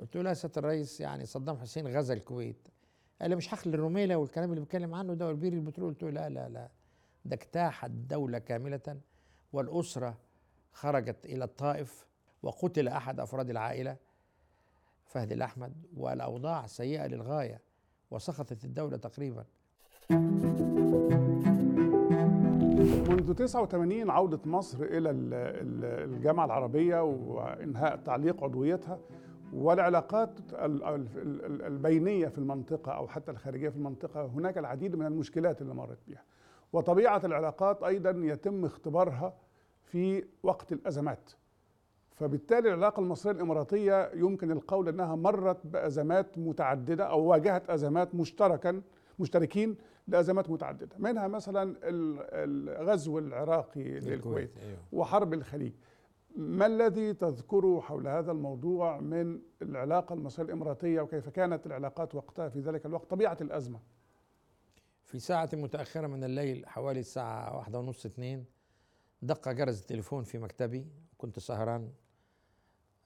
قلت له يا سياده الرئيس يعني صدام حسين غزا الكويت. قال لي مش حقل الرميلة والكلام اللي بيتكلم عنه ده والبير البترول؟ قلت له لا لا لا. ده اجتاح الدولة كاملة والأسرة خرجت إلى الطائف وقتل أحد أفراد العائلة فهد الأحمد والأوضاع سيئة للغاية وسقطت الدولة تقريبا. منذ 89 عودة مصر إلى ال- ال- الجامعة العربية وإنهاء تعليق عضويتها والعلاقات ال- ال- ال- البينية في المنطقة أو حتى الخارجية في المنطقة هناك العديد من المشكلات اللي مرت بها. وطبيعة العلاقات أيضا يتم اختبارها في وقت الأزمات. فبالتالي العلاقة المصرية الإماراتية يمكن القول أنها مرت بأزمات متعددة أو واجهت أزمات مشتركا مشتركين لأزمات متعددة منها مثلا ال- الغزو العراقي للكويت أيوه. وحرب الخليج. ما الذي تذكره حول هذا الموضوع من العلاقة المصرية الإماراتية وكيف كانت العلاقات وقتها في ذلك الوقت طبيعة الأزمة؟ في ساعة متأخرة من الليل حوالي الساعة واحدة ونص اتنين دق جرس التليفون في مكتبي كنت سهران.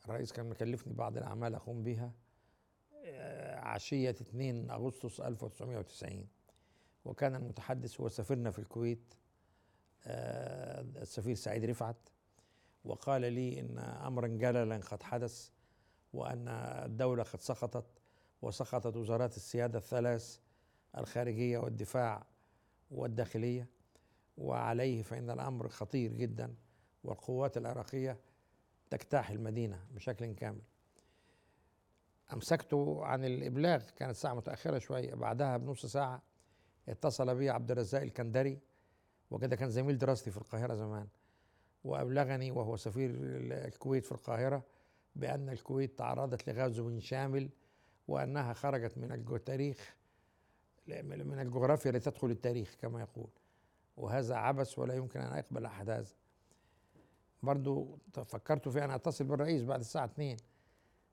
الرئيس كان مكلفني بعض الأعمال أقوم بها آه، عشية 2 أغسطس 1990 وكان المتحدث هو سفيرنا في الكويت آه، السفير سعيد رفعت. وقال لي إن أمرا جللا قد حدث وأن الدولة قد سقطت وسقطت وزارات السيادة الثلاث الخارجية والدفاع والداخلية وعليه فإن الأمر خطير جدا والقوات العراقية تجتاح المدينة بشكل كامل. أمسكته عن الإبلاغ كانت ساعة متأخرة شوية بعدها بنص ساعة اتصل بي عبد الرزاق الكندري وكده كان زميل دراستي في القاهرة زمان. وأبلغني وهو سفير الكويت في القاهرة بأن الكويت تعرضت لغزو شامل وأنها خرجت من التاريخ من الجغرافيا لتدخل التاريخ كما يقول. وهذا عبث ولا يمكن أن يقبل أحد هذا برضو فكرت في أن أتصل بالرئيس بعد الساعة 2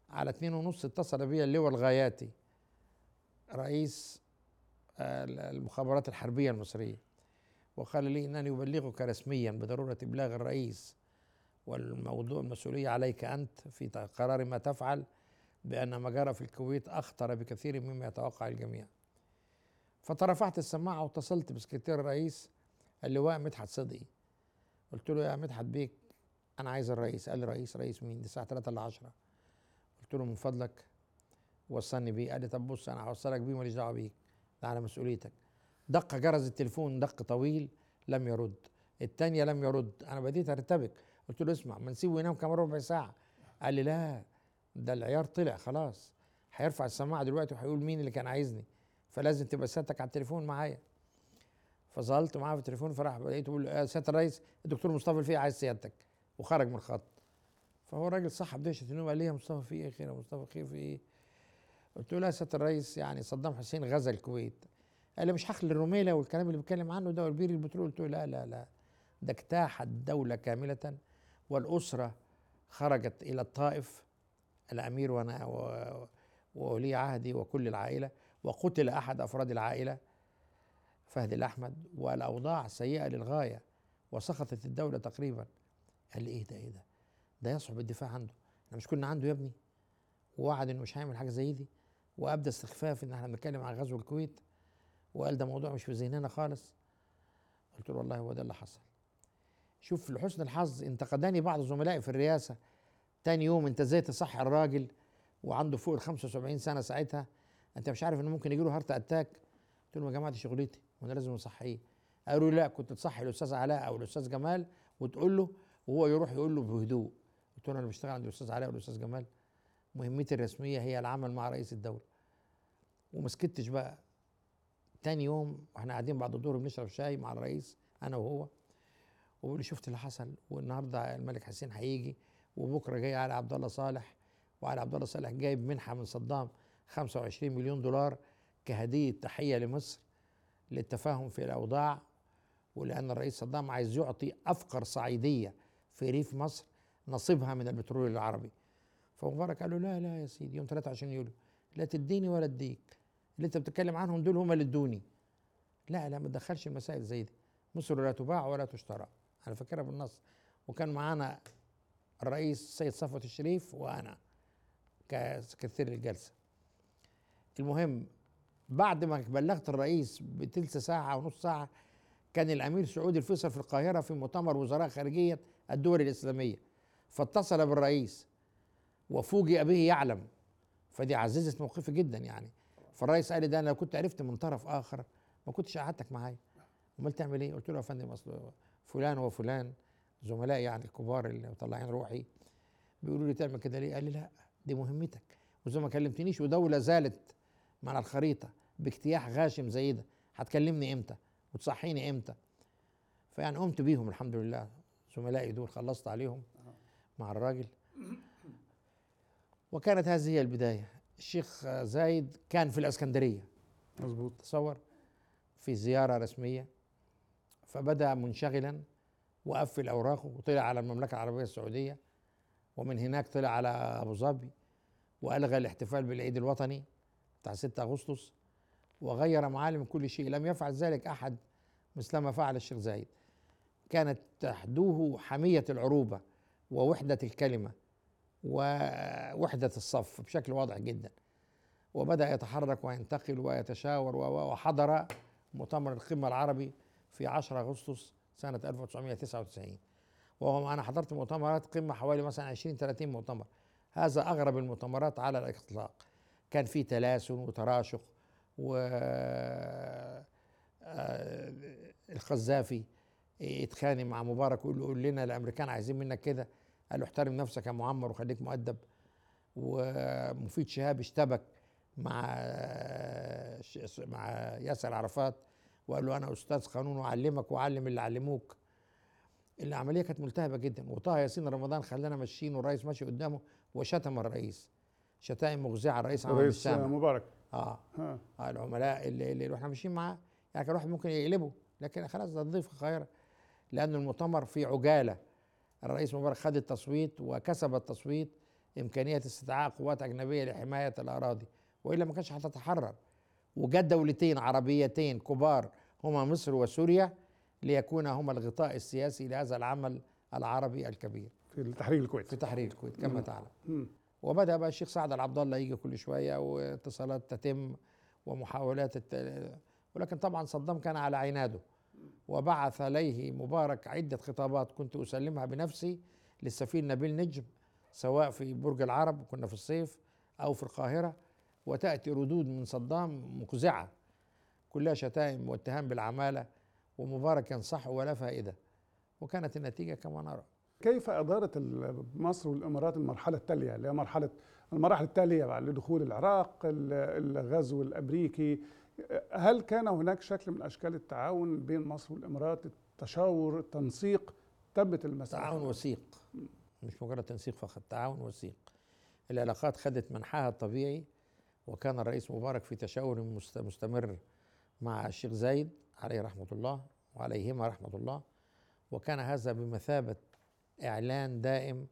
على 2 ونص اتصل بي اللواء الغاياتي رئيس المخابرات الحربية المصرية. وقال لي إنني أبلغك رسميا بضرورة إبلاغ الرئيس والموضوع المسؤولية عليك أنت في قرار ما تفعل بأن ما جرى في الكويت أخطر بكثير مما يتوقع الجميع. فترفعت السماعة واتصلت بسكرتير الرئيس اللواء مدحت صدقي. قلت له يا مدحت بيك أنا عايز الرئيس. قال لي رئيس رئيس مين؟ دي الساعة 3 إلا 10 قلت له من فضلك وصلني بيه. قال لي طب بص أنا هوصلك بيه ماليش دعوة بيك. ده على مسؤوليتك. دق جرس التليفون دق طويل لم يرد. التانية لم يرد. أنا بديت أرتبك. قلت له اسمع ما نسيبه ينام كمان ربع ساعة. قال لي لا ده العيار طلع خلاص. هيرفع السماعة دلوقتي وهيقول مين اللي كان عايزني. فلازم تبقى سيادتك على التليفون معايا. فظلت معاه في التليفون فراح لقيته بيقول له يا سيادة الرئيس الدكتور مصطفى الفقي عايز سيادتك. وخرج من الخط. فهو الراجل صاحب دهشة النوم قال لي يا مصطفى في إيه؟ خير يا مصطفى خير في إيه؟ قلت له لا يا سيادة الرئيس يعني صدام حسين غزا الكويت. قال لي مش حقل الرميلة والكلام اللي بيتكلم عنه ده والبير البترول قلت له لا لا لا. ده اجتاح الدولة كاملة. والأسرة خرجت إلى الطائف الأمير وأنا وولي عهدي وكل العائلة وقتل أحد أفراد العائلة فهد الأحمد. والأوضاع سيئة للغاية وسقطت الدولة تقريبا. قال لي إيه ده إيه ده؟ ده يصعب الدفاع عنده. إحنا مش كنا عنده يا ابني. ووعد إنه مش هيعمل حاجة زي دي. وابدى استخفاف إن إحنا بنتكلم عن غزو الكويت. وقال ده موضوع مش في ذهننا خالص. قلت له والله هو ده اللي حصل. شوف لحسن الحظ انتقدني بعض زملائي في الرئاسة. تاني يوم انت إزاي تصحي الراجل وعنده فوق ال 75 سنة ساعتها؟ انت مش عارف إنه ممكن يجي له heart attack قلت لهم يا جماعة دي شغلتي وأنا لازم أصحيه. قالوا لا كنت تصحي الأستاذ علاء أو الأستاذ جمال وتقول له وهو يروح يقول له بهدوء. قلت له أنا بشتغل عند الأستاذ علاء والأستاذ جمال. مهمتي الرسمية هي العمل مع رئيس الدولة. وما سكتش بقى. تاني يوم وإحنا قاعدين بعد الظهر بنشرب شاي مع الرئيس أنا وهو وبيقول لي شفت اللي حصل؟ والنهارده الملك حسين هيجي وبكرة جاي علي عبد الله صالح وعلي عبد الله صالح جايب منحة من صدام 25 مليون دولار كهدية تحية لمصر للتفاهم في الأوضاع ولأن الرئيس صدام عايز يعطي أفقر صعيدية في ريف مصر نصيبها من البترول العربي. فمبارك قال له لا لا يا سيدي يوم 23 يوليو لا تديني ولا أديك. اللي انت بتتكلم عنهم دول هم اللي ادوني. لا لا ما تدخلش المسائل زي دي. مصر لا تباع ولا تشترى. أنا فاكرها بالنص. وكان معانا الرئيس سيد صفوت الشريف وأنا كسكرتير الجلسه المهم بعد ما بلغت الرئيس بتلت ساعة ونص ساعة كان الأمير سعود الفيصل في القاهرة في مؤتمر وزراء خارجية الدول الإسلامية. فاتصل بالرئيس وفوجئ به يعلم. فدي عززت موقفي جدا يعني. فالرئيس قال لي ده أنا لو كنت عرفت من طرف آخر ما كنتش قعدتك معايا أمال تعمل إيه؟ قلت له يا فندم أصل فلان وفلان زملائي يعني الكبار اللي مطلعين روحي بيقولوا لي تعمل كده ليه؟ قال لي لا دي مهمتك وزي ما كلمتنيش ودولة زالت من الخريطة باجتياح غاشم زي ده هتكلمني إمتى؟ وتصحيني إمتى؟ فيعني قمت بيهم الحمد لله زملائي دول خلصت عليهم مع الراجل وكانت هذه هي البداية الشيخ زايد كان في الإسكندرية. مظبوط. تصور؟ في زيارة رسمية. فبدأ منشغلا وقفل أوراقه وطلع على المملكة العربية السعودية. ومن هناك طلع على أبو ظبي وألغى الاحتفال بالعيد الوطني بتاع 6 أغسطس. وغير معالم كل شيء. لم يفعل ذلك أحد مثلما فعل الشيخ زايد. كانت تحدوه حمية العروبة ووحدة الكلمة. ووحدة الصف بشكل واضح جدا. وبدأ يتحرك وينتقل ويتشاور وحضر مؤتمر القمة العربي في 10 أغسطس سنة 1999 وهو أنا حضرت مؤتمرات قمة حوالي مثلا 20 30 مؤتمر. هذا أغرب المؤتمرات على الإطلاق. كان في تلاسن وتراشق و آه، القذافي يتخانق مع مبارك ويقول لنا الأمريكان عايزين منك كده. قال له احترم نفسك يا معمر وخليك مؤدب. ومفيد شهاب اشتبك مع مع ياسر عرفات وقال له أنا أستاذ قانون وأعلمك وأعلم اللي علموك. العملية كانت ملتهبة جدا. وطه ياسين رمضان خلانا ماشيين والرئيس ماشي قدامه وشتم الرئيس. شتائم مغزيه على الرئيس عمر الرئيس مبارك. آه, آه العملاء اللي, اللي إحنا ماشيين معاه. يعني كان الواحد ممكن يقلبه لكن خلاص ده نضيف القاهره لأن المؤتمر في عجالة. الرئيس مبارك خد التصويت وكسب التصويت إمكانية استدعاء قوات أجنبية لحماية الأراضي. وإلا ما كانش هتتحرر. وجد دولتين عربيتين كبار هما مصر وسوريا ليكون هما الغطاء السياسي لهذا العمل العربي الكبير. في تحرير الكويت. في تحرير الكويت كما تعلم. وبدأ بقى الشيخ سعد العبد الله يجي كل شوية واتصالات تتم ومحاولات الت... ولكن طبعا صدام كان على عناده. وبعث إليه مبارك عدة خطابات كنت أسلمها بنفسي للسفير نبيل نجم سواء في برج العرب كنا في الصيف أو في القاهرة وتأتي ردود من صدام مقزعة كلها شتائم واتهام بالعمالة ومبارك ينصحه ولا فائدة وكانت النتيجة كما نرى. كيف أدارت مصر والإمارات المرحلة التالية؟ اللي هي مرحلة المراحل التالية بعد لدخول العراق الغزو الأمريكي هل كان هناك شكل من أشكال التعاون بين مصر والإمارات؟ التشاور التنسيق تمت المسألة. تعاون وثيق. مش مجرد تنسيق فقط تعاون وثيق. العلاقات خدت منحها الطبيعي وكان الرئيس مبارك في تشاور مستمر مع الشيخ زايد عليه رحمة الله وعليهما رحمة الله. وكان هذا بمثابة إعلان دائم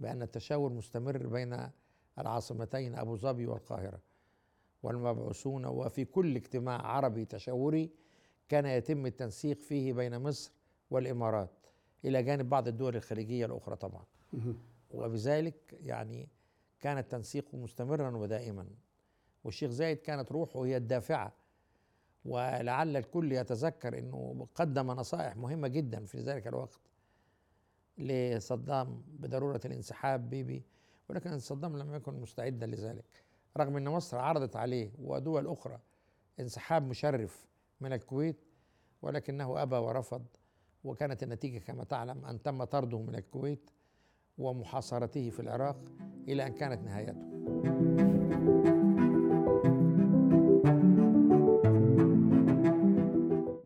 بأن التشاور مستمر بين العاصمتين أبو ظبي والقاهرة. والمبعوثون وفي كل اجتماع عربي تشاوري كان يتم التنسيق فيه بين مصر والإمارات إلى جانب بعض الدول الخليجية الأخرى طبعا. وبذلك يعني كان التنسيق مستمرا ودائما. والشيخ زايد كانت روحه هي الدافعة ولعل الكل يتذكر إنه قدم نصائح مهمة جدا في ذلك الوقت لصدام بضرورة الانسحاب بيبي ولكن صدام لم يكن مستعدا لذلك. رغم إن مصر عرضت عليه ودول أخرى انسحاب مشرف من الكويت ولكنه أبى ورفض وكانت النتيجة كما تعلم أن تم طرده من الكويت ومحاصرته في العراق إلى أن كانت نهايته.